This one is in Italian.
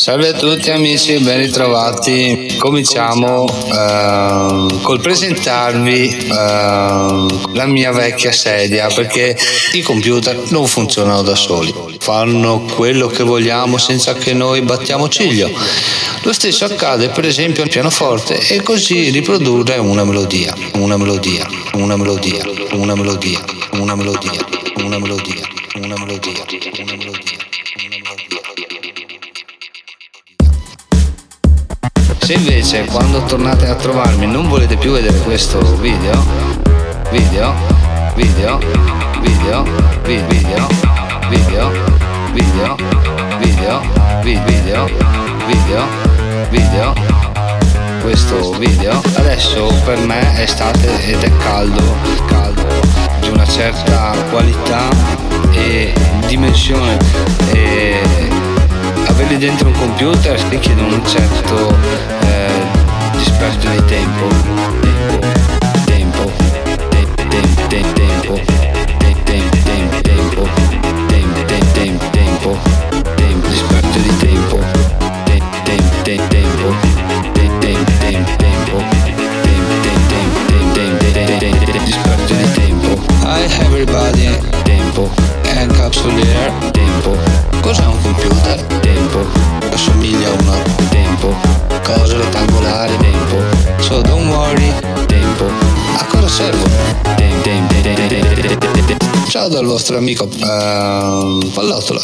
Salve a tutti amici, ben ritrovati. Cominciamo eh, col presentarvi eh, la mia vecchia sedia perché i computer non funzionano da soli, fanno quello che vogliamo senza che noi battiamo ciglio. Lo stesso accade per esempio al pianoforte e così riprodurre una melodia, una melodia, una melodia, una melodia, una melodia, una melodia, una melodia, una melodia. Se invece quando tornate a trovarmi non volete più vedere questo video, video, video, video, vi- video, video, video, video, vi- video, video, video, questo video adesso per me è estate ed è caldo, caldo, di una certa qualità e dimensione e averli dentro un computer richiede un certo eh, disperso di tempo. Tempo tempo tempo tempo tempo tempo tempo tempo tempo disperso di tempo. Tempo tempo tempo disperso di tempo. Hi everybody. Tempo. Encapsulare tempo assomiglia a una tempo. Cose rettangolari tempo. So don't worry tempo. A cosa servono ciao dal vostro amico uh, Pallottola